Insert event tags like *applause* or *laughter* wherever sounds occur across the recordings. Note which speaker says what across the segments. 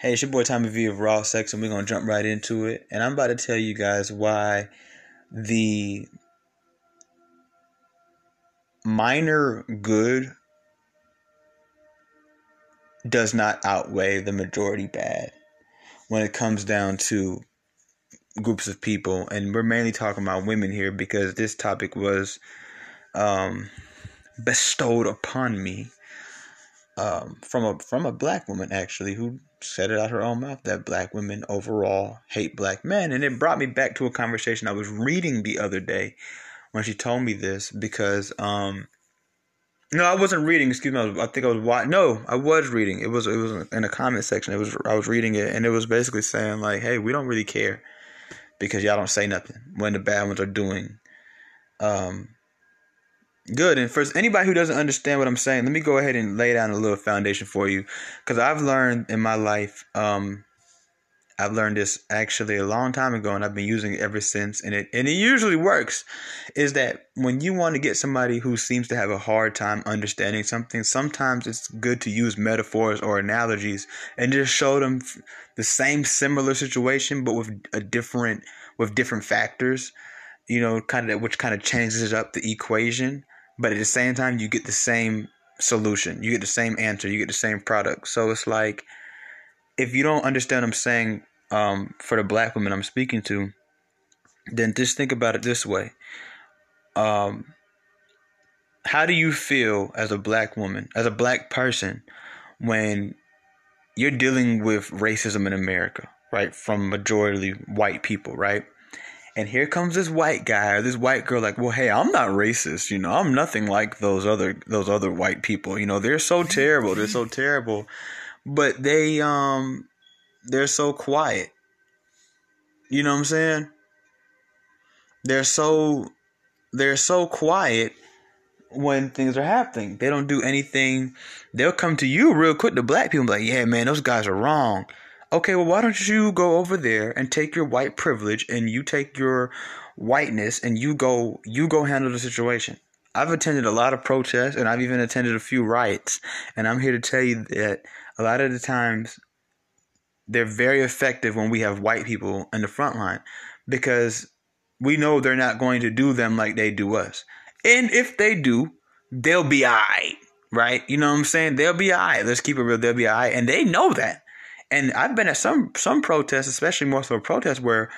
Speaker 1: Hey, it's your boy Tommy V of Raw Sex, and we're gonna jump right into it. And I'm about to tell you guys why the minor good does not outweigh the majority bad when it comes down to groups of people. And we're mainly talking about women here because this topic was um, bestowed upon me um, from a from a black woman actually who said it out her own mouth that black women overall hate black men, and it brought me back to a conversation I was reading the other day when she told me this because um, no, I wasn't reading. Excuse me. I, was, I think I was watching. No, I was reading. It was it was in a comment section. It was I was reading it, and it was basically saying like, "Hey, we don't really care because y'all don't say nothing when the bad ones are doing um, good. And for anybody who doesn't understand what I'm saying, let me go ahead and lay down a little foundation for you, because I've learned in my life. Um, I've learned this actually a long time ago, and I've been using it ever since. And it and it usually works. Is that when you want to get somebody who seems to have a hard time understanding something, sometimes it's good to use metaphors or analogies and just show them the same similar situation, but with a different with different factors. You know, kind of which kind of changes up the equation but at the same time you get the same solution. You get the same answer. You get the same product. So it's like if you don't understand what i'm saying um, for the black women i'm speaking to then just think about it this way. Um, how do you feel as a black woman as a black person when you're dealing with racism in america right? From majority white people right and here comes this white guy or this white girl like, "Well, hey, I'm not racist, you know. I'm nothing like those other those other white people. You know, they're so terrible. They're so terrible." But they um they're so quiet. You know what I'm saying? They're so they're so quiet when things are happening. They don't do anything. They'll come to you real quick. The black people like, yeah, man, those guys are wrong okay, well, why don't you go over there and take your white privilege and you take your whiteness and you go you go handle the situation. I've attended a lot of protests and I've even attended a few riots, and I'm here to tell you that a lot of the times they're very effective when we have white people in the front line because we know they're not going to do them like they do us. And if they do, they'll be alright, right? You know what I'm saying? They'll be alright. Let's keep it real. They'll be alright, and they know that. And I've been at some some protests, especially more so protests where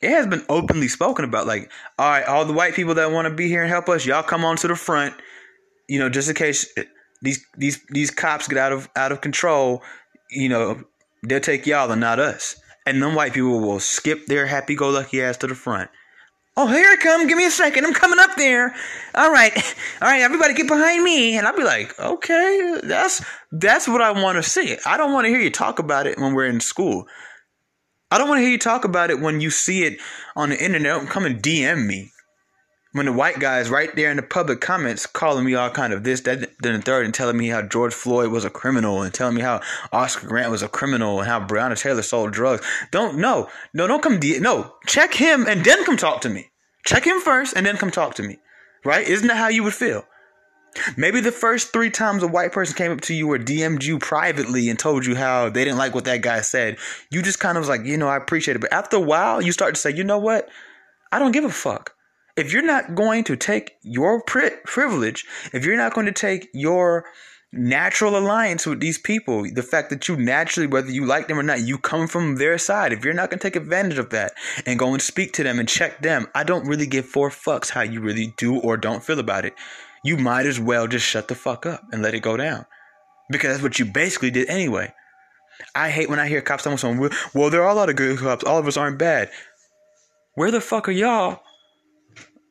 Speaker 1: it has been openly spoken about. Like, all right, all the white people that want to be here and help us, y'all come on to the front. You know, just in case eh, these these these cops get out of out of control, you know, they'll take y'all and not us. And then white people will skip their happy go lucky ass to the front. Oh, here I come. Give me a second. I'm coming up there. All right. *laughs* All right, everybody get behind me. And I'll be like, okay, that's that's what I want to see. I don't want to hear you talk about it when we're in school. I don't want to hear you talk about it when you see it on the internet. Come and DM me when the white guy is right there in the public comments calling me all kind of this, that, then the third, and telling me how George Floyd was a criminal, and telling me how Oscar Grant was a criminal, and how Breonna Taylor sold drugs. Don't no, no, don't come. De- no, check him and then come talk to me. Check him first and then come talk to me. Right? Isn't that how you would feel? Maybe the first three times a white person came up to you or DM'd you privately and told you how they didn't like what that guy said, you just kind of was like, you know, I appreciate it. But after a while, you start to say, you know what? I don't give a fuck if you're not going to take your pri- privilege, if you're not going to take your natural alliance with these people, the fact that you naturally, whether you like them or not, you come from their side, if you're not going to take advantage of that and go and speak to them and check them, I don't really give four fucks how you really do or don't feel about it. You might as well just shut the fuck up and let it go down. Because that's what you basically did anyway. I hate when I hear cops telling someone, well, there are a lot of good cops. All of us aren't bad. Where the fuck are y'all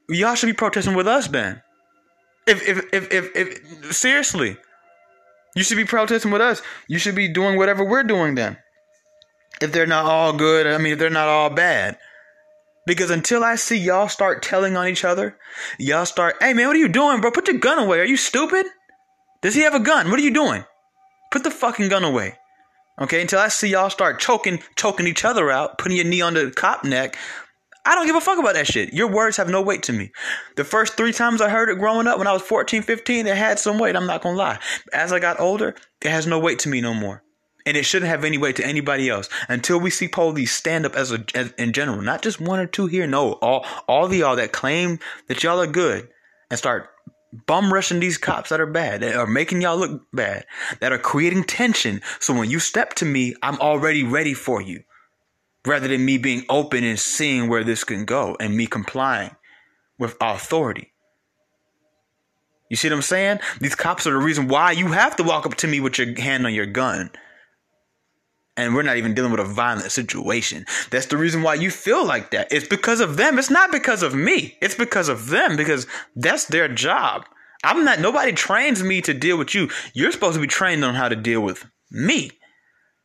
Speaker 1: y'all should be protesting with us then. If if if if, if seriously, you should be protesting with us. You should be doing whatever we're doing then. If they're not all good, I mean, if they're not all bad. Because until I see y'all start telling on each other, y'all start, hey man, what are you doing, bro? Put your gun away. Are you stupid? Does he have a gun? What are you doing? Put the fucking gun away. Okay, until I see y'all start choking, choking each other out, putting your knee on the cop neck, I don't give a fuck about that shit. Your words have no weight to me. The first three times I heard it growing up when I was 14, 15, it had some weight. I'm not going to lie. As I got older, it has no weight to me no more. and it shouldn't have any weight to anybody else until we see police stand up as a as, in general, not just one or two here. No, all all of y'all that claim that y'all are good and start bum rushing these cops that are bad, that are making y'all look bad, that are creating tension. So when you step to me, I'm already ready for you, rather than me being open and seeing where this can go and me complying with authority. You see what I'm saying? These cops are the reason why you have to walk up to me with your hand on your gun and we're not even dealing with a violent situation. That's the reason why you feel like that. It's because of them. It's not because of me. It's because of them because that's their job. I'm not, nobody trains me to deal with you. You're supposed to be trained on how to deal with me.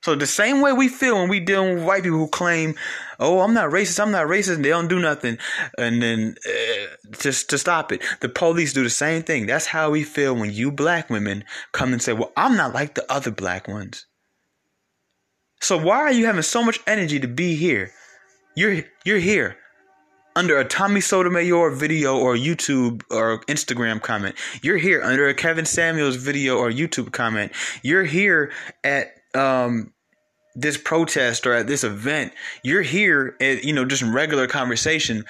Speaker 1: So the same way we feel when we deal with white people who claim, "Oh, I'm not racist. I'm not racist." They don't do nothing, and then uh, just to stop it, the police do the same thing. That's how we feel when you black women come and say, "Well, I'm not like the other black ones." So why are you having so much energy to be here? You're you're here under a Tommy Sotomayor video or YouTube or Instagram comment. You're here under a Kevin Samuels video or YouTube comment. You're here at um, this protest or at this event. You're here at you know just regular conversation.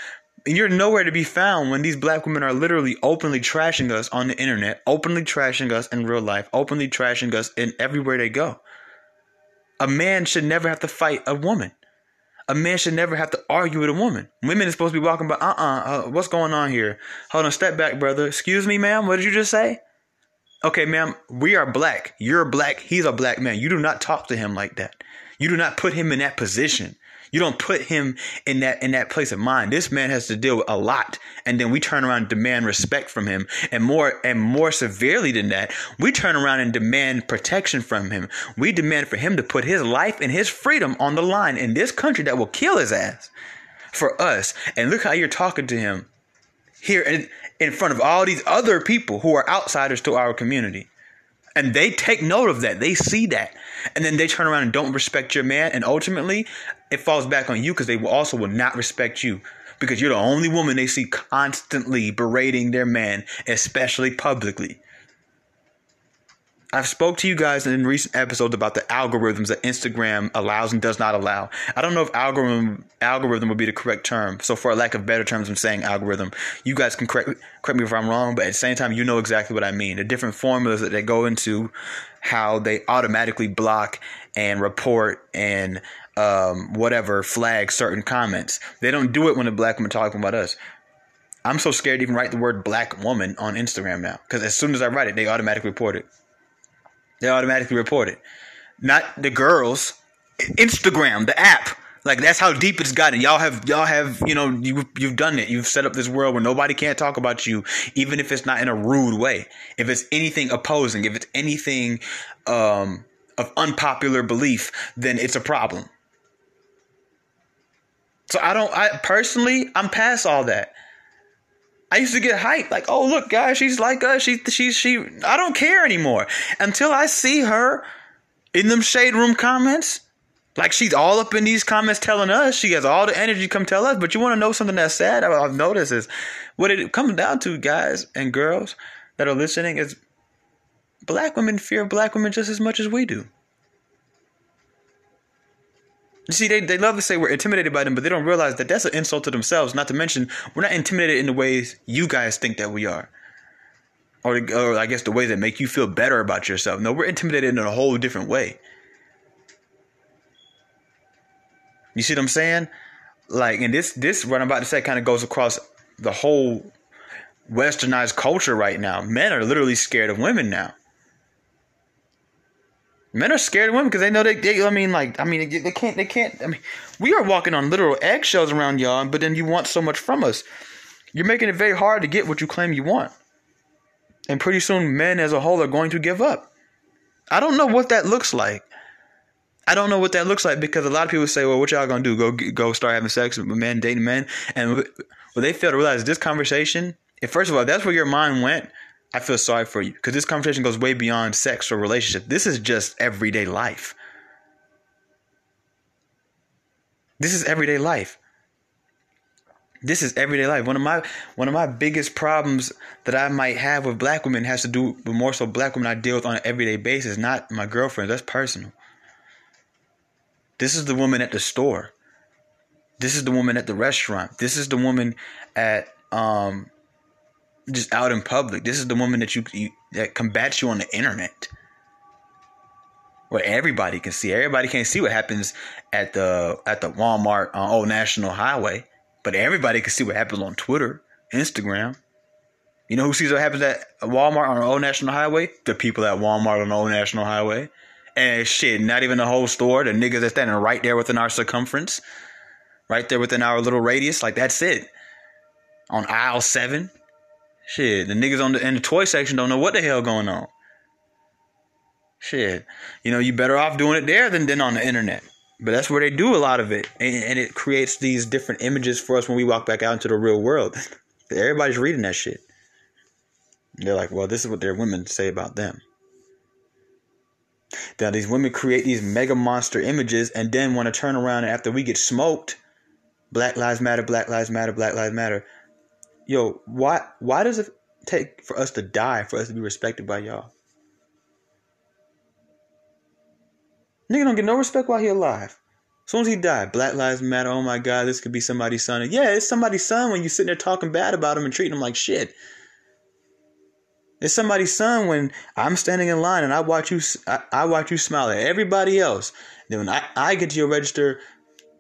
Speaker 1: And you're nowhere to be found when these black women are literally openly trashing us on the internet, openly trashing us in real life, openly trashing us in everywhere they go. A man should never have to fight a woman. A man should never have to argue with a woman. Women are supposed to be walking by, uh-uh, uh, what's going on here? Hold on, step back, brother. Excuse me, ma'am, what did you just say? Okay, ma'am, we are black. You're black. He's a black man. You do not talk to him like that. You do not put him in that position. You don't put him in that in that place of mind. This man has to deal with a lot, and then we turn around and demand respect from him, and more and more severely than that, we turn around and demand protection from him. We demand for him to put his life and his freedom on the line in this country that will kill his ass for us. And look how you're talking to him here in, in front of all these other people who are outsiders to our community. And they take note of that. They see that. And then they turn around and don't respect your man. And ultimately, it falls back on you because they will also will not respect you because you're the only woman they see constantly berating their man, especially publicly. I've spoke to you guys in recent episodes about the algorithms that Instagram allows and does not allow. I don't know if algorithm algorithm would be the correct term. So for a lack of better terms, I'm saying algorithm. You guys can correct correct me if I'm wrong, but at the same time, you know exactly what I mean. The different formulas that they go into, how they automatically block and report and um, whatever flag certain comments. They don't do it when a black woman talking about us. I'm so scared to even write the word black woman on Instagram now because as soon as I write it, they automatically report it. They automatically report it. Not the girls. Instagram, the app. Like that's how deep it's gotten. Y'all have y'all have you know you you've done it. You've set up this world where nobody can't talk about you, even if it's not in a rude way. If it's anything opposing, if it's anything um, of unpopular belief, then it's a problem. So I don't. I personally, I'm past all that. I used to get hyped, like, oh look, guys, she's like us. She, she, she. I don't care anymore until I see her in them shade room comments. Like she's all up in these comments telling us she has all the energy come tell us. But you want to know something that's sad? I've noticed is what it comes down to, guys and girls that are listening, is black women fear black women just as much as we do. See, they, they love to say we're intimidated by them, but they don't realize that that's an insult to themselves. Not to mention, we're not intimidated in the ways you guys think that we are. Or, or I guess the ways that make you feel better about yourself. No, we're intimidated in a whole different way. You see what I'm saying? Like, and this, this, what I'm about to say kind of goes across the whole westernized culture right now. Men are literally scared of women now. Men are scared of women because they know they, they. I mean, like, I mean, they can't. They can't. I mean, we are walking on literal eggshells around y'all, but then you want so much from us. You're making it very hard to get what you claim you want, and pretty soon, men as a whole are going to give up. I don't know what that looks like. I don't know what that looks like because a lot of people say, "Well, what y'all gonna do? Go go start having sex with men, dating men?" And what they fail to realize this conversation. If first of all, that's where your mind went I feel sorry for you because this conversation goes way beyond sex or relationship. This is just everyday life. This is everyday life. This is everyday life. One of my one of my biggest problems that I might have with black women has to do with more so black women I deal with on an everyday basis, not my girlfriend. That's personal. This is the woman at the store. This is the woman at the restaurant. This is the woman at um just out in public. This is the woman that you, you that combats you on the internet. Where everybody can see. Everybody can't see what happens at the at the Walmart on Old National Highway, but everybody can see what happens on Twitter, Instagram. You know who sees what happens at Walmart on Old National Highway? The people at Walmart on Old National Highway. And shit, not even the whole store. The niggas that's standing right there within our circumference, right there within our little radius. Like that's it. On aisle seven, shit, the niggas on the in the toy section don't know what the hell going on. Shit, you know, you better off doing it there than than on the internet. But that's where they do a lot of it, and, and it creates these different images for us when we walk back out into the real world. *laughs* Everybody's reading that shit. They're like, well, this is what their women say about them. Now these women create these mega monster images and then want to turn around and after we get smoked, Black Lives Matter, Black Lives Matter, Black Lives Matter. Yo, why why does it take for us to die for us to be respected by y'all? Nigga don't get no respect while he alive. As soon as he died, Black Lives Matter, oh my god, this could be somebody's son. Yeah, it's somebody's son when you sitting there talking bad about him and treating him like shit. It's somebody's son when I'm standing in line and I watch you. I, I watch you smile at everybody else. Then when I, I get to your register,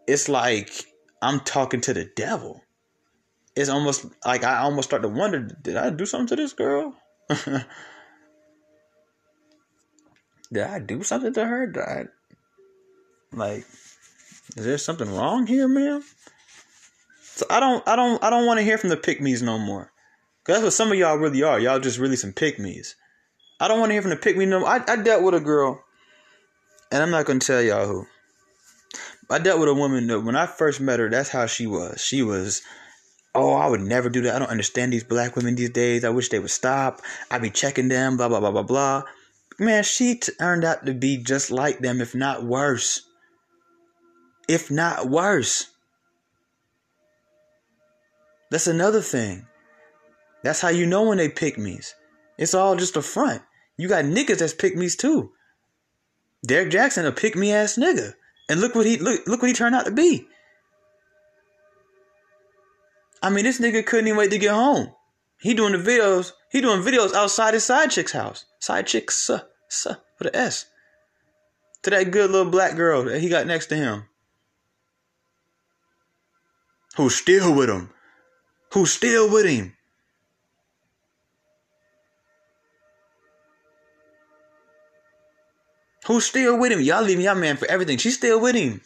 Speaker 1: it's like I'm talking to the devil. It's almost like I almost start to wonder: Did I do something to this girl? *laughs* did I do something to her? Did I like? Is there something wrong here, man? So I don't, I don't, I don't want to hear from the pick no more. Cause that's what some of y'all really are. Y'all just really some pick. I don't want to hear from the pick no. I, I dealt with a girl, and I'm not gonna tell y'all who. I dealt with a woman that when I first met her, that's how she was. She was, oh, I would never do that. I don't understand these black women these days. I wish they would stop. I'd be checking them, blah, blah, blah, blah, blah. Man, she turned out to be just like them, if not worse. If not worse. That's another thing. That's how you know when they pick me's. It's all just a front. You got niggas that's pick me's too. Derrick Jaxn a pick me ass nigga. And look what he look look what he turned out to be. I mean, this nigga couldn't even wait to get home. He doing the videos. He doing videos outside his side chick's house. Side chick, suh, suh, with an S. To that good little black girl that he got next to him. Who's still with him? Who's still with him? Who's still with him? Y'all leaving y'all man for everything. She's still with him.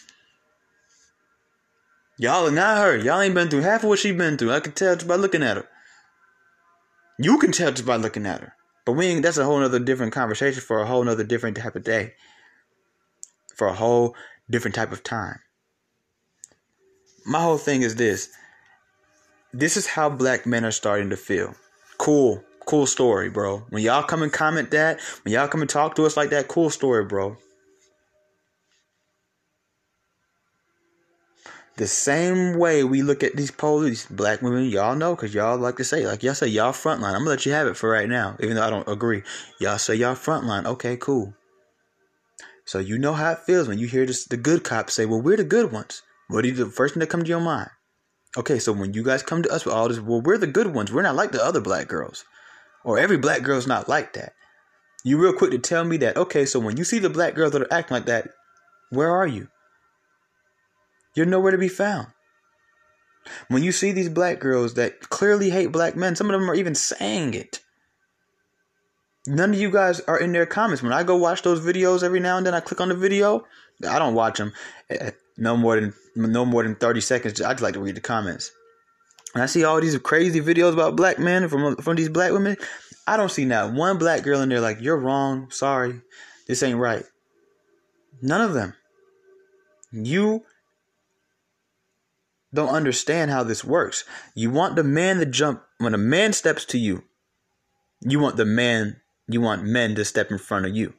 Speaker 1: Y'all are not her. Y'all ain't been through half of what she been through. I can tell just by looking at her. You can tell just by looking at her. But we ain't, that's a whole nother different conversation for a whole nother different type of day. For a whole different type of time. My whole thing is this. This is how black men are starting to feel. Cool. Cool story, bro. When y'all come and comment that, when y'all come and talk to us like that, cool story, bro. The same way we look at these police, black women, y'all know, because y'all like to say, like y'all say, y'all frontline. I'm gonna let you have it for right now, even though I don't agree. Y'all say y'all frontline. Okay, cool. So you know how it feels when you hear this, the good cops say, well, we're the good ones. What is the first thing that comes to your mind? Okay, so when you guys come to us with all this, well, we're the good ones. We're not like the other black girls. Or every black girl's not like that. You real quick to tell me that, okay, so when you see the black girls that are acting like that, where are you? You're nowhere to be found. When you see these black girls that clearly hate black men, some of them are even saying it. None of you guys are in their comments. When I go watch those videos every now and then, I click on the video. I don't watch them eh, no more than no more than thirty seconds. I just like to read the comments. And I see all these crazy videos about black men from from these black women. I don't see not one black girl in there like you're wrong. Sorry, this ain't right. None of them. You don't understand how this works. You want the man to jump when a man steps to you. You want the man. You want men to step in front of you.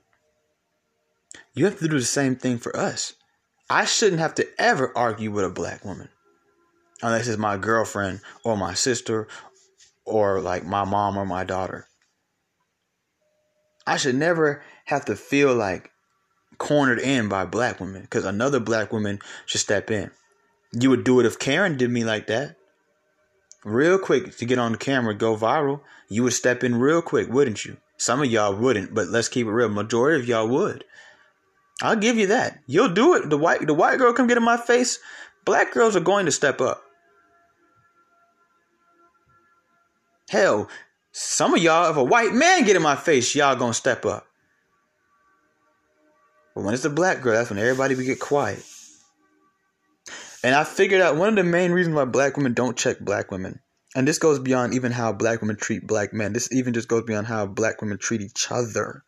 Speaker 1: You have to do the same thing for us. I shouldn't have to ever argue with a black woman unless it's my girlfriend or my sister or like my mom or my daughter. I should never have to feel like cornered in by black women because another black woman should step in. You would do it if Karen did me like that. Real quick to get on the camera, go viral. You would step in real quick, wouldn't you? Some of y'all wouldn't, but let's keep it real. Majority of y'all would. I'll give you that. You'll do it. The white the white girl come get in my face. Black girls are going to step up. Hell, some of y'all, if a white man get in my face, y'all gonna step up. But when it's a black girl, that's when everybody be get quiet. And I figured out one of the main reasons why black women don't check black women. And this goes beyond even how black women treat black men. This even just goes beyond how black women treat each other.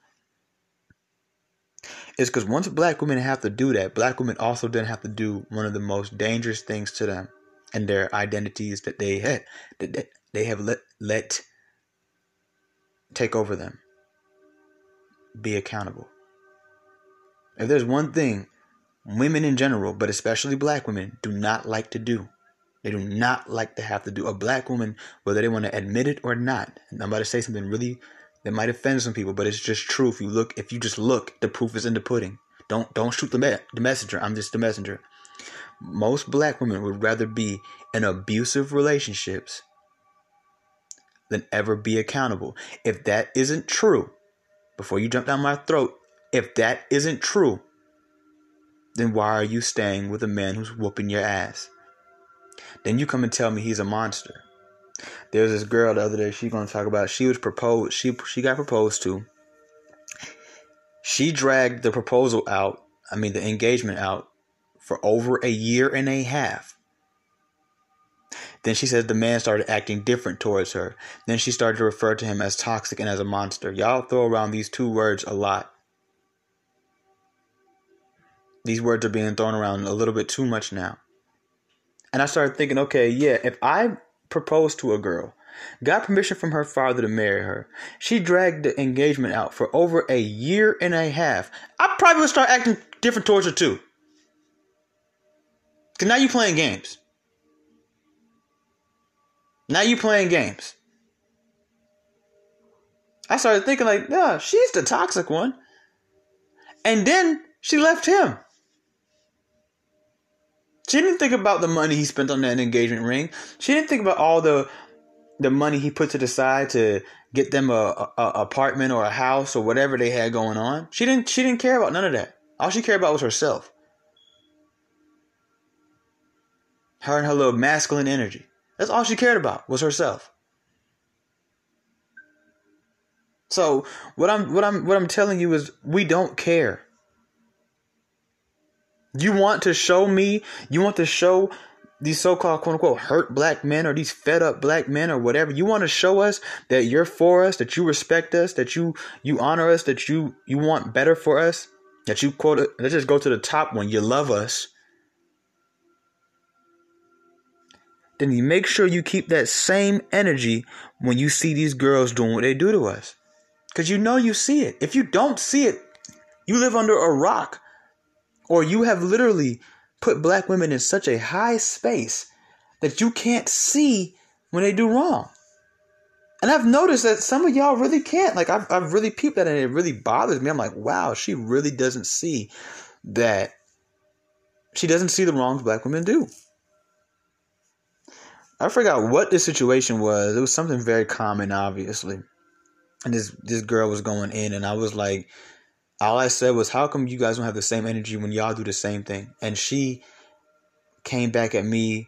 Speaker 1: It's because once black women have to do that, black women also then have to do one of the most dangerous things to them and their identities that they had that they have let let take over them. Be accountable. If there's one thing women in general, but especially black women, do not like to do, they do not like to have to do. A black woman, whether they want to admit it or not, and I'm about to say something really that might offend some people, but it's just true. If you look, if you just look, the proof is in the pudding. Don't don't shoot the me- the messenger. I'm just the messenger. Most black women would rather be in abusive relationships than ever be accountable. If that isn't true, before you jump down my throat, if that isn't true, then why are you staying with a man who's whooping your ass? Then you come and tell me he's a monster. There's this girl the other day. She's gonna talk about. She was proposed. She she got proposed to. She dragged the proposal out. I mean the engagement out for over a year and a half. Then she says the man started acting different towards her. Then she started to refer to him as toxic and as a monster. Y'all throw around these two words a lot. These words are being thrown around a little bit too much now. And I started thinking, okay, yeah, if I proposed to a girl, got permission from her father to marry her, she dragged the engagement out for over a year and a half, I probably would start acting different towards her too. Because now you playing games. Now you playing games. I started thinking like, yeah, she's the toxic one. And then she left him. She didn't think about the money he spent on that engagement ring. She didn't think about all the the money he put to the side to get them a, a, a, apartment or a house or whatever they had going on. She didn't she didn't care about none of that. All she cared about was herself. Her and her little masculine energy. That's all she cared about was herself. So what I'm what I'm what I'm telling you is we don't care. You want to show me, you want to show these so-called quote unquote hurt black men or these fed up black men or whatever. You want to show us that you're for us, that you respect us, that you you honor us, that you you want better for us, that you quote let's just go to the top one, you love us. Then you make sure you keep that same energy when you see these girls doing what they do to us. Cause you know you see it. If you don't see it, you live under a rock. Or you have literally put black women in such a high space that you can't see when they do wrong. And I've noticed that some of y'all really can't. Like I've, I've really peeped that and it really bothers me. I'm like, wow, she really doesn't see that she doesn't see the wrongs black women do. I forgot what the situation was. It was something very common, obviously. And this this girl was going in and I was like, all I said was, "How come you guys don't have the same energy when y'all do the same thing?" And she came back at me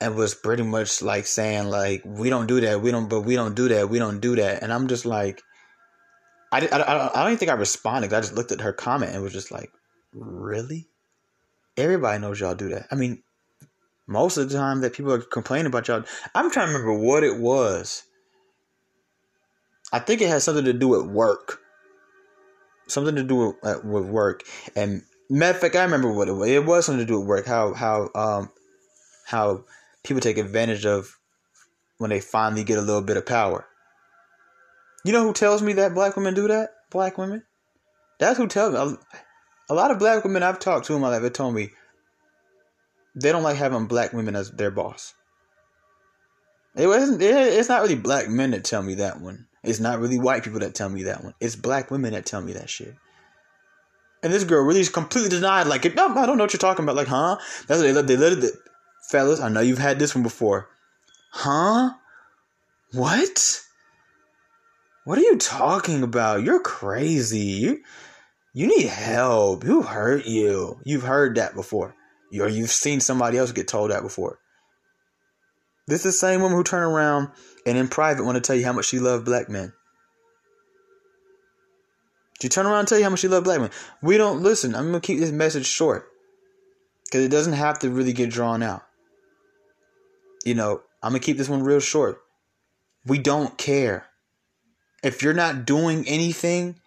Speaker 1: and was pretty much like saying, "Like we don't do that, we don't, but we don't do that, we don't do that." And I'm just like, I, I, I, don't even think I responded. I just looked at her comment and was just like, "Really? Everybody knows y'all do that." I mean, most of the time that people are complaining about y'all, I'm trying to remember what it was. I think it has something to do with work something to do with, uh, with work. And matter of fact, I remember what it was. It was something to do with work. How how um how people take advantage of when they finally get a little bit of power. You know who tells me that black women do that? Black women. That's who tells me. A, a lot of black women I've talked to in my life have told me they don't like having black women as their boss. It wasn't. It's not really black men that tell me that one. It's not really white people that tell me that one. It's black women that tell me that shit. And this girl really is completely denied, like, no, I don't know what you're talking about. Like, huh? That's what they let, they let it, fellas, I know you've had this one before. Huh? What? What are you talking about? You're crazy. You, you need help. Who hurt you? You've heard that before. Or you've seen somebody else get told that before. This is the same woman who turned around and in private want to tell you how much she loved black men. She turn around and tell you how much she loved black men. We don't listen. I'm gonna keep this message short. Because it doesn't have to really get drawn out. You know, I'm gonna keep this one real short. We don't care. If you're not doing anything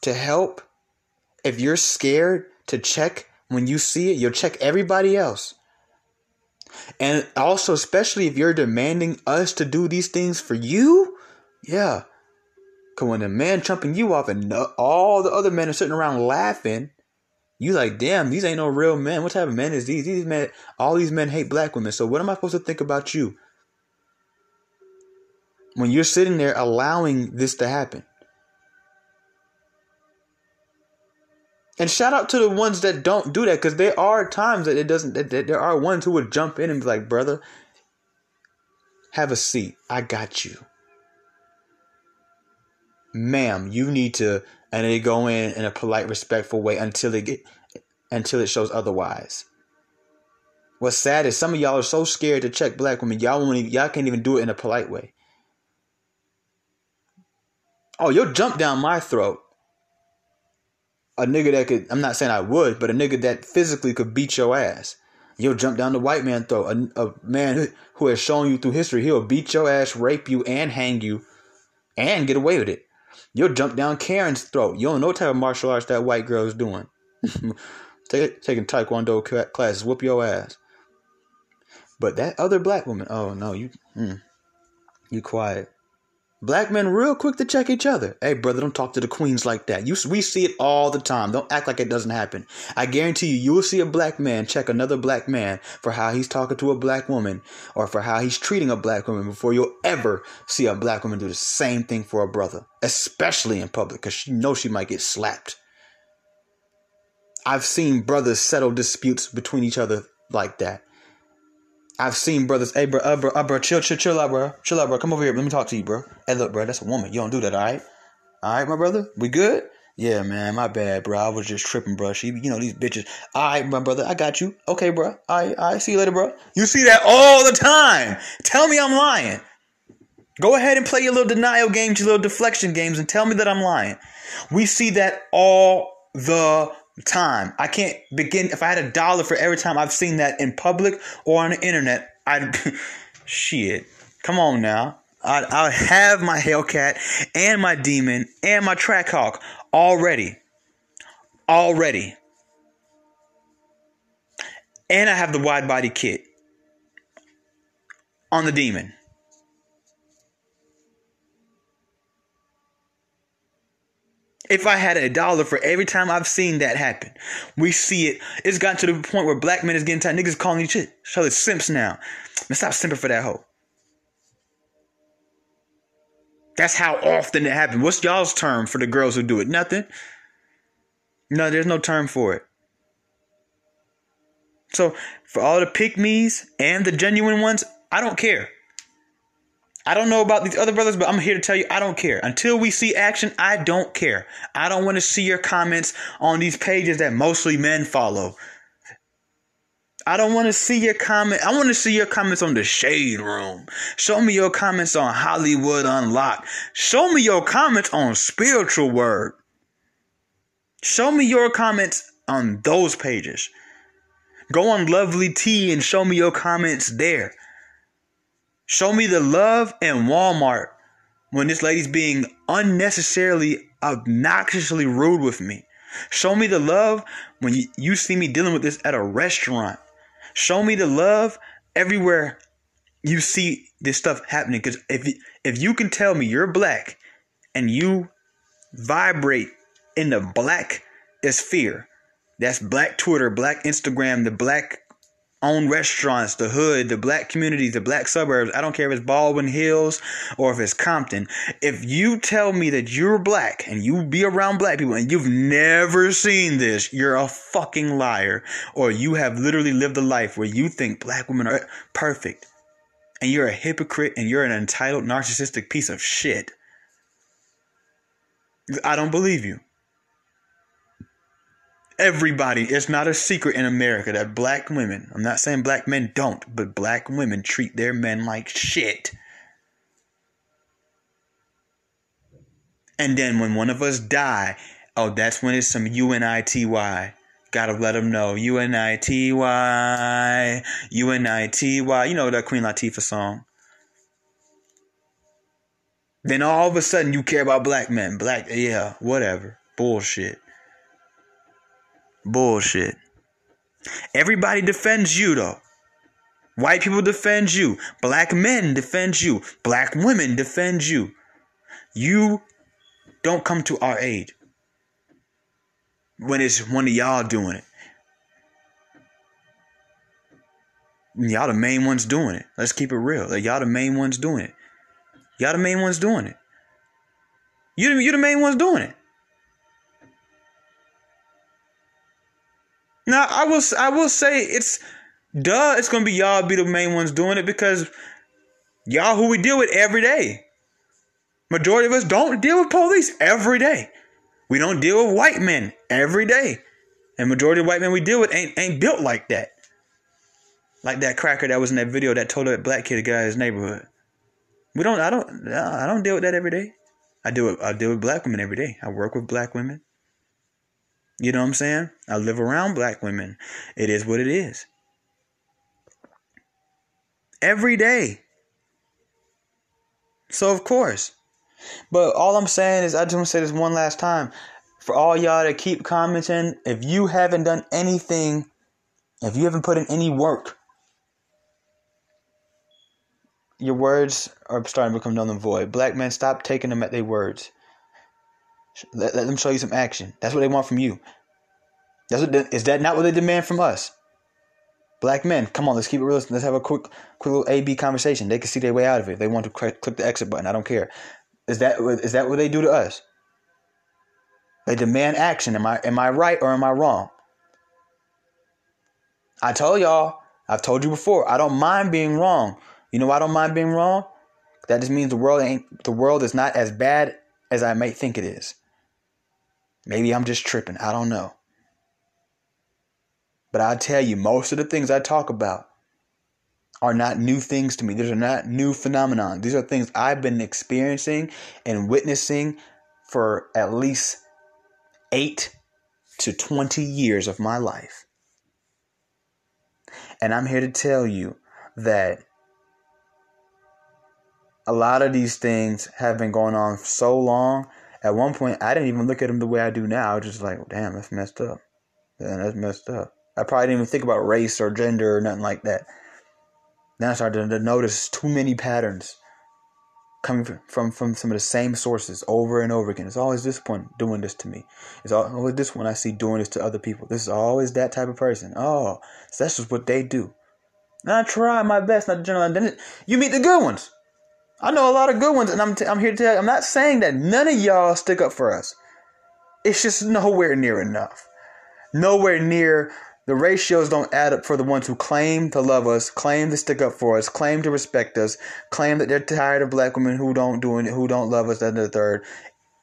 Speaker 1: to help, if you're scared to check when you see it, you'll check everybody else. And also, especially if you're demanding us to do these things for you, yeah. Cause when a man chumping you off and all the other men are sitting around laughing, you like, damn, these ain't no real men. What type of men is these? These men, all these men hate black women. So what am I supposed to think about you? When you're sitting there allowing this to happen. And shout out to the ones that don't do that because there are times that it doesn't, that, that there are ones who would jump in and be like, brother, have a seat. I got you. Ma'am, you need to, and they go in in a polite, respectful way until it get, until it shows otherwise. What's sad is some of y'all are so scared to check black women, y'all won't y'all can't even do it in a polite way. Oh, you'll jump down my throat a nigga that could, I'm not saying I would, but a nigga that physically could beat your ass. You'll jump down the white man throat. A, a man who, who has shown you through history, he'll beat your ass, rape you, and hang you, and get away with it. You'll jump down Karen's throat. You don't know what type of martial arts that white girl is doing. *laughs* Take, taking Taekwondo classes, whoop your ass. But that other black woman, oh no, you, mm, you quiet. Black men real quick to check each other. Hey, brother, don't talk to the queens like that. You, we see it all the time. Don't act like it doesn't happen. I guarantee you, you will see a black man check another black man for how he's talking to a black woman or for how he's treating a black woman before you'll ever see a black woman do the same thing for a brother, especially in public, because she knows she might get slapped. I've seen brothers settle disputes between each other like that. I've seen brothers, hey, bro, uh, bro, uh, bro, chill, chill, chill out, bro. Chill out, bro. Come over here. Let me talk to you, bro. Hey, look, bro, that's a woman. You don't do that, all right? All right, my brother? We good? Yeah, man, my bad, bro. I was just tripping, bro. She, you know, these bitches. All right, my brother, I got you. Okay, bro. All right, all right. See you later, bro. You see that all the time. Tell me I'm lying. Go ahead and play your little denial games, your little deflection games, and tell me that I'm lying. We see that all the time. I can't begin. If I had a dollar for every time I've seen that in public or on the internet, I'd *laughs* shit. Come on now. I'd, I'd have my Hellcat and my Demon and my Trackhawk already. Already. And I have the wide body kit on the Demon. If I had a dollar for every time I've seen that happen. We see it. It's gotten to the point where black men is getting tired. Niggas calling each other simps now. Man, stop simping for that hoe. That's how often it happens. What's y'all's term for the girls who do it? Nothing. No, there's no term for it. So for all the pick me's and the genuine ones, I don't care. I don't know about these other brothers, but I'm here to tell you I don't care. Until we see action, I don't care. I don't want to see your comments on these pages that mostly men follow. I don't want to see your comment. I want to see your comments on the Shade Room. Show me your comments on Hollywood Unlocked. Show me your comments on Spiritual Word. Show me your comments on those pages. Go on Lovely Ti and show me your comments there. Show me the love in Walmart when this lady's being unnecessarily obnoxiously rude with me. Show me the love when you, you see me dealing with this at a restaurant. Show me the love everywhere you see this stuff happening. Because if if you can tell me you're black and you vibrate in the black sphere, that's black Twitter, black Instagram, the black own restaurants, the hood, the black communities, the black suburbs. I don't care if it's Baldwin Hills or if it's Compton. If you tell me that you're black and you be around black people and you've never seen this, you're a fucking liar. Or you have literally lived a life where you think black women are perfect. And you're a hypocrite and you're an entitled, narcissistic piece of shit. I don't believe you everybody, it's not a secret in America that black women, I'm not saying black men don't, but black women treat their men like shit. And then when one of us die, oh, that's when it's some UNITY. Gotta let them know. UNITY, UNITY. You know that Queen Latifah song. Then all of a sudden you care about black men. Black, yeah, whatever. Bullshit. Bullshit. Everybody defends you though. White people defend you. Black men defend you. Black women defend you. You don't come to our aid when it's one of y'all doing it. Y'all the main ones doing it. Let's keep it real. Like y'all the main ones doing it. Y'all the main ones doing it. You you the main ones doing it. Now I will I will say it's duh. It's gonna be y'all be the main ones doing it because y'all who we deal with every day. Majority of us don't deal with police every day. We don't deal with white men every day, and majority of white men we deal with ain't ain't built like that. Like that cracker that was in that video that told that black kid to get out of his neighborhood. We don't. I don't. I don't deal with that every day. I deal with I deal with black women every day. I work with black women. You know what I'm saying? I live around black women. It is what it is. Every day. So, of course. But all I'm saying is, I just want to say this one last time. For all y'all that keep commenting, if you haven't done anything, if you haven't put in any work, your words are starting to become null and void. Black men, stop taking them at their words. Let, let them show you some action. That's what they want from you. That's what they, is that not what they demand from us? Black men, come on, let's keep it real. Let's have a quick, quick little A B conversation. They can see their way out of it. They want to click the exit button. I don't care. Is that is that what they do to us? They demand action. Am I am I right or am I wrong? I told y'all. I've told you before. I don't mind being wrong. You know why I don't mind being wrong? That just means the world ain't the world is not as bad as I might think it is. Maybe I'm just tripping. I don't know. But I tell you, most of the things I talk about are not new things to me. These are not new phenomenon. These are things I've been experiencing and witnessing for at least eight to 20 years of my life. And I'm here to tell you that a lot of these things have been going on so long at one point, I didn't even look at them the way I do now. I was just like, damn, that's messed up. Yeah, that's messed up. I probably didn't even think about race or gender or nothing like that. Then I started to notice too many patterns coming from, from, some of the same sources over and over again. It's always this one doing this to me. It's always this one I see doing this to other people. This is always that type of person. Oh, so that's just what they do. And I try my best not to generalize. You meet the good ones. I know a lot of good ones, and I'm, t- I'm here to tell you, I'm not saying that none of y'all stick up for us. It's just nowhere near enough. Nowhere near the ratios don't add up for the ones who claim to love us, claim to stick up for us, claim to respect us, claim that they're tired of black women who don't do it, who don't love us, that the third,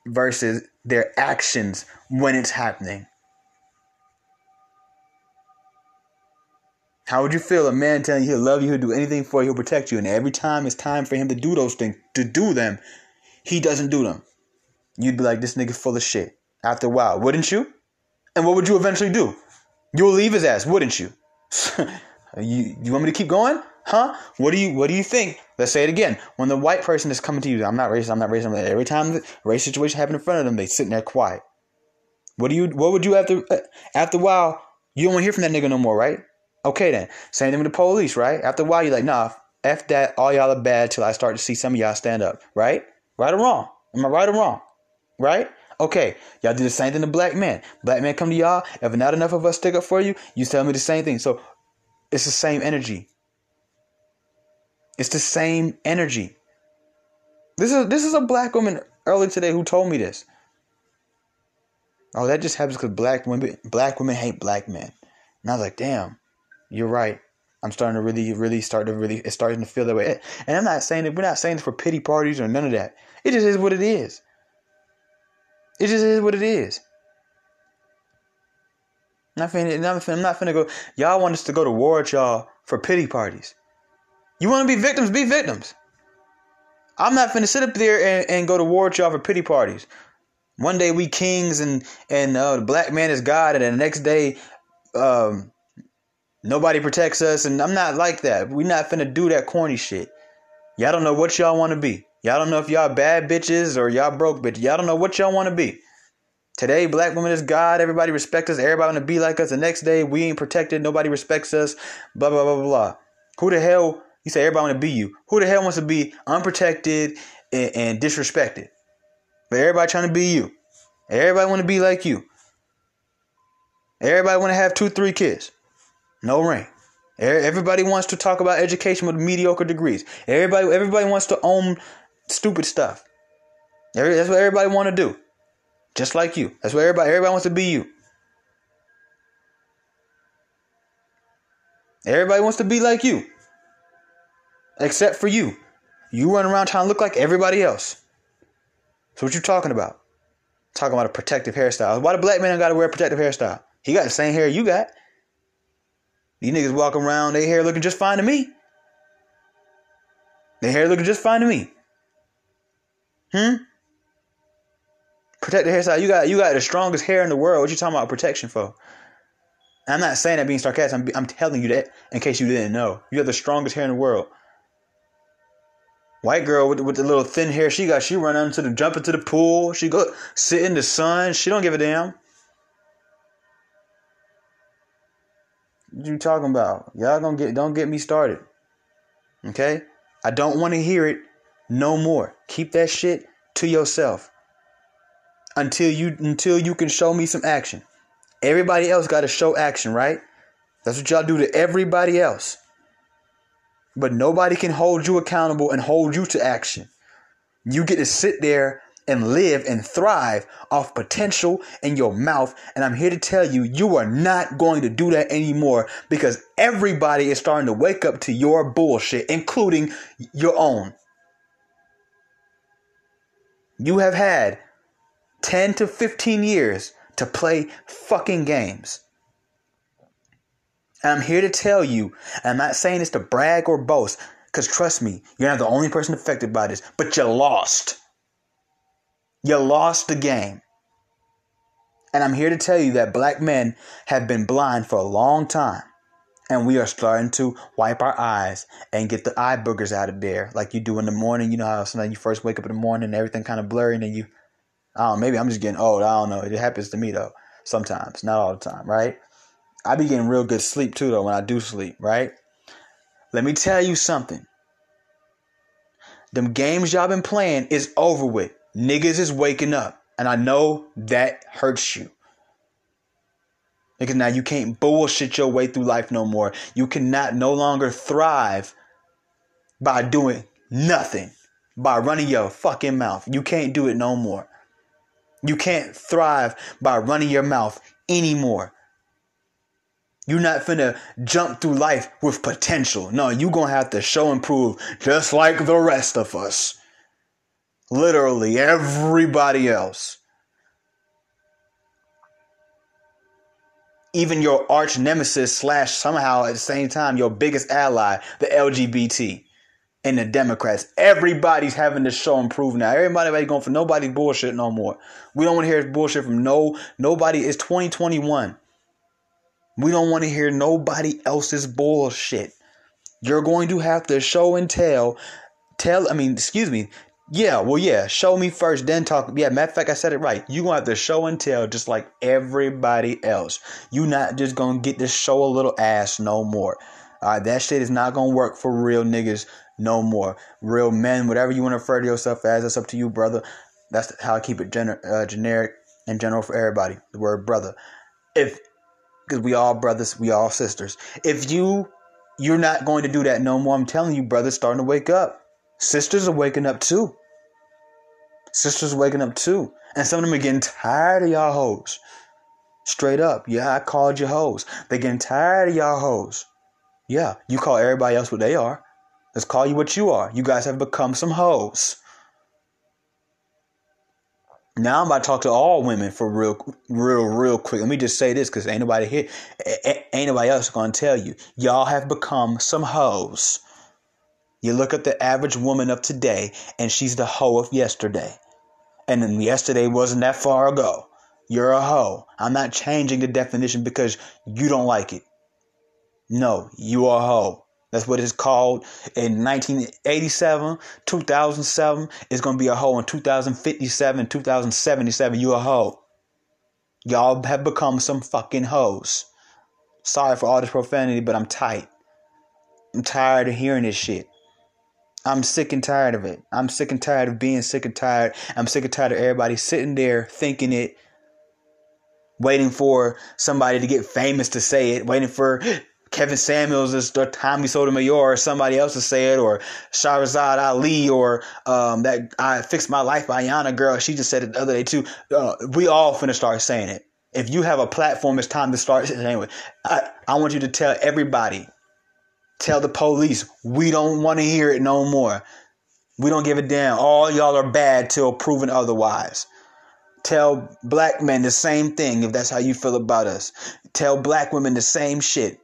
Speaker 1: versus their actions when it's happening. How would you feel a man telling you he'll love you, he'll do anything for you, he'll protect you, and every time it's time for him to do those things, to do them, he doesn't do them. You'd be like, this nigga full of shit. After a while, wouldn't you? And what would you eventually do? You'll leave his ass, wouldn't you? *laughs* you you want me to keep going? Huh? What do you what do you think? Let's say it again. When the white person is coming to you, I'm not racist, I'm not racist. Every time the race situation happens in front of them, they sitting there quiet. What do you what would you have uh, to after a while, you don't want to hear from that nigga no more, right? Okay then. Same thing with the police, right? After a while, you're like, nah, F that, all y'all are bad till I start to see some of y'all stand up, right? Right or wrong? Am I right or wrong? Right? Okay, y'all do the same thing to black men. Black men come to y'all. If not enough of us stick up for you, you tell me the same thing. So It's the same energy. It's the same energy. This is this is a black woman earlier today who told me this. Oh, that just happens because black women black women hate black men. And I was like, damn, you're right. I'm starting to really, really start to really it's starting to feel that way. And I'm not saying that we're not saying this for pity parties or none of that. It just is what it is. It just is what it is. I'm not finna, I'm not finna, I'm not finna go. Y'all want us to go to war with y'all for pity parties. You want to be victims? Be victims. I'm not finna sit up there and, and go to war with y'all for pity parties. One day we kings and and uh, the black man is God, and the next day, um, nobody protects us. And I'm not like that. We're not finna do that corny shit. Y'all don't know what y'all want to be. Y'all don't know if y'all bad bitches or y'all broke bitches. Y'all don't know what y'all want to be. Today, black women is God. Everybody respect us. Everybody want to be like us. The next day, we ain't protected. Nobody respects us. Blah blah blah blah blah. Who the hell? You say everybody want to be you. Who the hell wants to be unprotected and, and disrespected? But everybody trying to be you. Everybody want to be like you. Everybody want to have two, three kids. No ring. Everybody wants to talk about education with mediocre degrees. Everybody, everybody wants to own stupid stuff. That's what everybody want to do. Just like you. That's what everybody everybody wants to be you. Everybody wants to be like you. Except for you. You run around trying to look like everybody else. So what you talking about? Talking about a protective hairstyle. Why the black man gotta wear a protective hairstyle? He got the same hair you got. These niggas walking around, their hair looking just fine to me. Their hair looking just fine to me. Hmm? Protect the hairstyle. You got you got the strongest hair in the world. What you talking about protection for? I'm not saying that being sarcastic. I'm, I'm telling you that in case you didn't know. You have the strongest hair in the world. White girl with, with the little thin hair she got, she run into the jump into the pool. She go sit in the sun. She don't give a damn. What you talking about? Y'all gonna get don't get me started. Okay? I don't want to hear it no more. Keep that shit to yourself until you until you can show me some action. Everybody else got to show action, right? That's what y'all do to everybody else. But nobody can hold you accountable and hold you to action. You get to sit there and live and thrive off potential in your mouth. And I'm here to tell you, you are not going to do that anymore because everybody is starting to wake up to your bullshit, including your own. You have had 10 to 15 years to play fucking games. And I'm here to tell you, I'm not saying this to brag or boast, because trust me, you're not the only person affected by this, but you lost. You lost the game. And I'm here to tell you that black men have been blind for a long time. And we are starting to wipe our eyes and get the eye boogers out of there, like you do in the morning. You know how sometimes you first wake up in the morning and everything kind of blurry, and then you I don't know, maybe I'm just getting old. I don't know. It happens to me though. Sometimes, not all the time, right? I be getting real good sleep too though when I do sleep, right? Let me tell you something. Them games y'all been playing is over with. Niggas is waking up. And I know that hurts you. Because now you can't bullshit your way through life no more. You cannot no longer thrive by doing nothing, by running your fucking mouth. You can't do it no more. You can't thrive by running your mouth anymore. You're not finna jump through life with potential. No, you're gonna have to show and prove just like the rest of us. Literally everybody else. Even your arch nemesis slash somehow at the same time your biggest ally, the LGBT and the Democrats. Everybody's having to show and prove now. Everybody going for nobody bullshit no more. We don't want to hear bullshit from no nobody. It's 2021. We don't want to hear nobody else's bullshit. You're going to have to show and tell. Tell, I mean, excuse me. Yeah, well, yeah. Show me first, then talk. Yeah, matter of fact, I said it right. You gonna have to show and tell just like everybody else. You not just gonna get to show a little ass no more. All right, that shit is not gonna work for real niggas no more. Real men, whatever you want to refer to yourself as, that's up to you, brother. That's how I keep it gener- uh, generic and general for everybody. The word brother. If, because we all brothers, we all sisters. If you You're not going to do that no more. I'm telling you, brother, starting to wake up. Sisters are waking up too. Sisters waking up too. And some of them are getting tired of y'all hoes. Straight up. Yeah, I called you hoes. They're getting tired of y'all hoes. Yeah, you call everybody else what they are. Let's call you what you are. You guys have become some hoes. Now I'm about to talk to all women for real, real, real quick. Let me just say this because ain't nobody here, ain't nobody else gonna tell you. Y'all have become some hoes. You look at the average woman of today, and she's the hoe of yesterday. And then yesterday wasn't that far ago. You're a hoe. I'm not changing the definition because you don't like it. No, you are a hoe. That's what it's called in 1987, 2007. It's going to be a hoe in 2057, 2077. You a hoe. Y'all have become some fucking hoes. Sorry for all this profanity, but I'm tight. I'm tired of hearing this shit. I'm sick and tired of it. I'm sick and tired of being sick and tired. I'm sick and tired of everybody sitting there thinking it, waiting for somebody to get famous to say it, waiting for Kevin Samuels or Tommy Sotomayor or somebody else to say it, or Shahrazad Ali, or um, that I Fixed My Life by Yana Girl. She just said it the other day too. Uh, we all finna start saying it. If you have a platform, it's time to start. Anyway, I, I want you to tell everybody, tell the police, we don't want to hear it no more. We don't give a damn. All y'all are bad till proven otherwise. Tell black men the same thing if that's how you feel about us. Tell black women the same shit.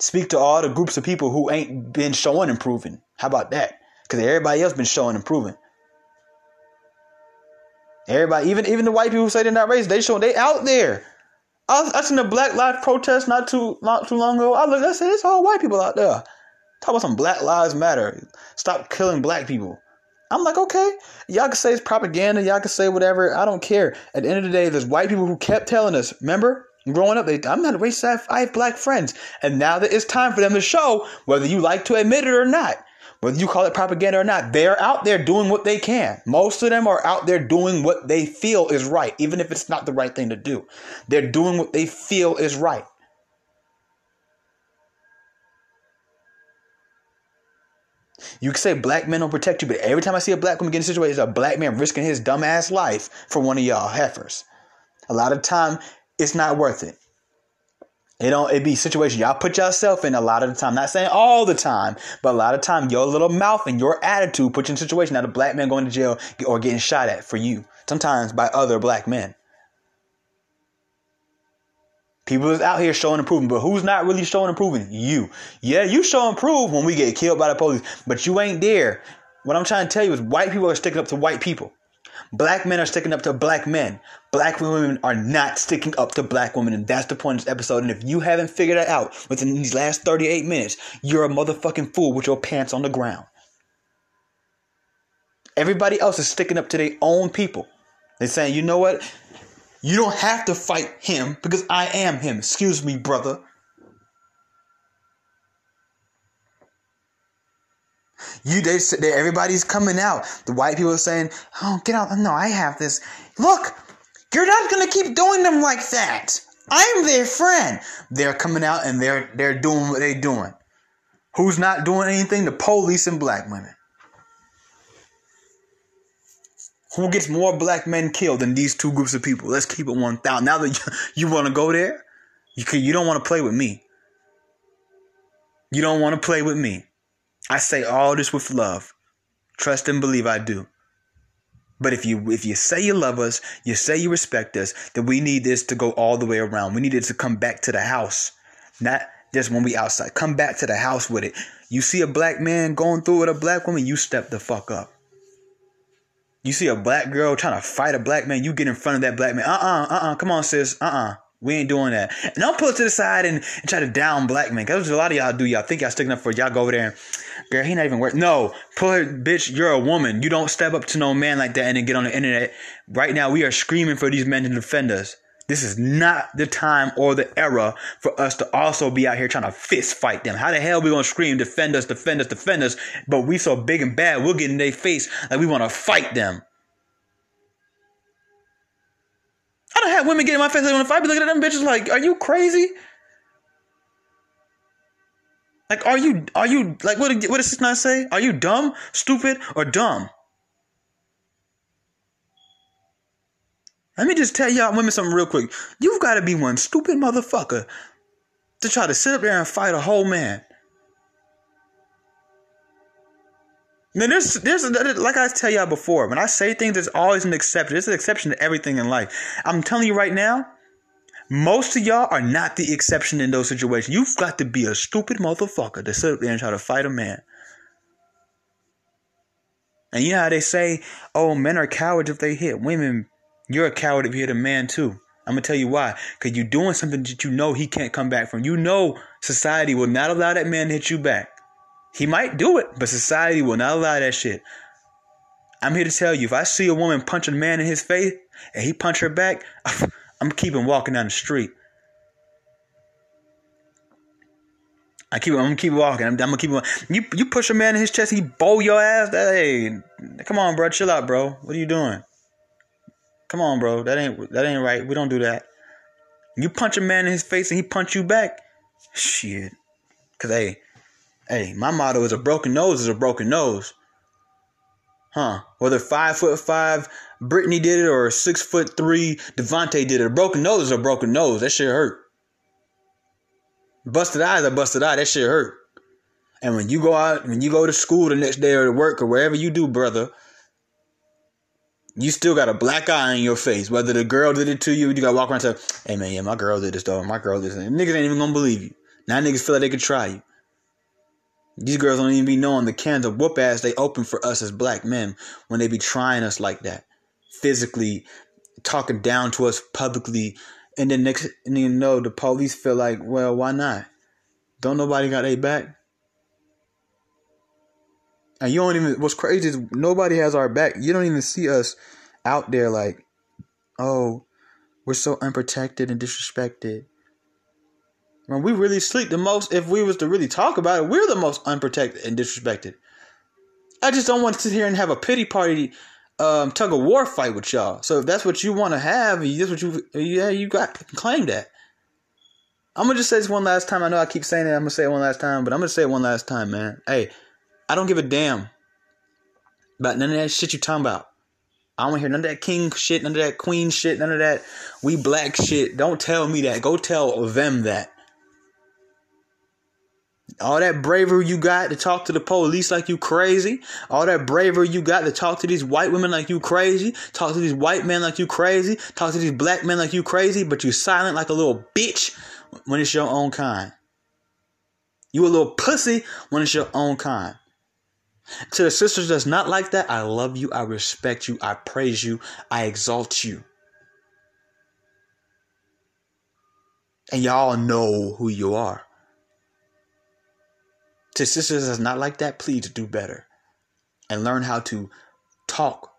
Speaker 1: Speak to all the groups of people who ain't been showing improving. How about that? Because everybody else been showing improving. Everybody, even even the white people who say they're not racist, they show they out there. I, I seen a Black Lives protest not too not too long ago. I looked, I said, it's all white people out there. Talk about some Black Lives Matter. Stop killing black people. I'm like, okay, y'all can say it's propaganda, y'all can say whatever. I don't care. At the end of the day, there's white people who kept telling us, remember? Growing up, they, I'm not a racist. I have black friends. And now that it's time for them to show, whether you like to admit it or not, whether you call it propaganda or not, they're out there doing what they can. Most of them are out there doing what they feel is right, even if it's not the right thing to do. They're doing what they feel is right. You can say black men don't protect you, but every time I see a black woman get in a situation, it's a black man risking his dumbass life for one of y'all heifers. A lot of time, it's not worth it. It don't it be situation y'all put yourself in a lot of the time. Not saying all the time, but a lot of time your little mouth and your attitude put you in a situation that a black man going to jail or getting shot at for you. Sometimes by other black men. People is out here showing improvement, but who's not really showing improvement? You. Yeah, you show improve when we get killed by the police, but you ain't there. What I'm trying to tell you is white people are sticking up to white people. Black men are sticking up to black men. Black women are not sticking up to black women. And that's the point of this episode. And if you haven't figured that out within these last 38 minutes, you're a motherfucking fool with your pants on the ground. Everybody else is sticking up to their own people. They're saying, you know what? You don't have to fight him because I am him. Excuse me, brother. You they, they everybody's coming out. The white people are saying, "Oh, get out! No, I have this. Look, you're not gonna keep doing them like that. I'm their friend." They're coming out and they're they're doing what they're doing. Who's not doing anything? The police and black women. Who gets more black men killed than these two groups of people? Let's keep it one thousand. Now that you, *laughs* you want to go there, you can, you don't want to play with me. You don't want to play with me. I say all this with love. Trust and believe I do. But if you if you say you love us, you say you respect us, then we need this to go all the way around. We need it to come back to the house. Not just when we outside. Come back to the house with it. You see a black man going through with a black woman, you step the fuck up. You see a black girl trying to fight a black man, you get in front of that black man. Uh-uh, uh-uh, come on, sis. Uh-uh. We ain't doing that. And don't pull to the side and, and try to down black men. Cause a lot of y'all do. Y'all think y'all sticking up for y'all go over there and girl, he not even worth. No, her, bitch. You're a woman. You don't step up to no man like that and then get on the internet. Right now, we are screaming for these men to defend us. This is not the time or the era for us to also be out here trying to fist fight them. How the hell we gonna scream, defend us, defend us, defend us, but we so big and bad, we'll get in their face like we want to fight them. I don't have women get in my face. They want to fight. Be looking at them bitches like, are you crazy? Like, are you are you like what what does this not say? Are you dumb, stupid, or dumb? Let me just tell y'all women something real quick. You've got to be one stupid motherfucker to try to sit up there and fight a whole man. Now there's there's like I tell y'all before, when I say things, there's always an exception. There's an exception to everything in life. I'm telling you right now, most of y'all are not the exception in those situations. You've got to be a stupid motherfucker to sit up there and try to fight a man. And you know how they say, oh, men are cowards if they hit women. You're a coward if you hit a man too. I'm gonna tell you why. Cause you're doing something that you know he can't come back from. You know society will not allow that man to hit you back. He might do it, but society will not allow that shit. I'm here to tell you, if I see a woman punch a man in his face and he punch her back, *laughs* I'm keeping walking down the street. I keep. I'm gonna keep walking. I'm, I'm gonna keep. You you push a man in his chest, he bow your ass. Hey, come on, bro, chill out, bro. What are you doing? Come on, bro. That ain't that ain't right. We don't do that. You punch a man in his face and he punch you back. Shit. Cause hey, hey, my motto is a broken nose is a broken nose. Huh. Whether five foot five Brittany did it or six foot three Devontae did it. A broken nose is a broken nose. That shit hurt. Busted eyes, I busted eye. That shit hurt. And when you go out, when you go to school the next day or to work or wherever you do, brother, you still got a black eye in your face. Whether the girl did it to you, you gotta walk around and say, hey man, yeah, my girl did this though. My girl did this. Niggas ain't even gonna believe you. Now niggas feel like they could try you. These girls don't even be knowing the cans of whoop ass they open for us as black men when they be trying us like that. Physically talking down to us publicly. And then next and you know the police feel like, well, why not? Don't nobody got a back? And you don't even what's crazy is nobody has our back. You don't even see us out there like, oh, we're so unprotected and disrespected. When we really sleep the most, if we was to really talk about it, we're the most unprotected and disrespected. I just don't want to sit here and have a pity party um, tug of war fight with y'all. So if that's what you want to have, that's what you yeah, you got claim that. I'm gonna just say this one last time. I know I keep saying it. I'm gonna say it one last time, but I'm gonna say it one last time, man. Hey, I don't give a damn about none of that shit you talking about. I don't hear none of that king shit, none of that queen shit, none of that we black shit. Don't tell me that. Go tell them that. All that bravery you got to talk to the police like you crazy. All that bravery you got to talk to these white women like you crazy. Talk to these white men like you crazy. Talk to these black men like you crazy, but you silent like a little bitch when it's your own kind. You a little pussy when it's your own kind. To the sisters that's not like that, I love you, I respect you, I praise you, I exalt you. And y'all know who you are. To sisters that's not like that, please do better. And learn how to talk.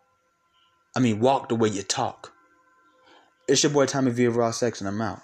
Speaker 1: I mean, walk the way you talk. It's your boy Tommy V of Raw Sex, and I'm out.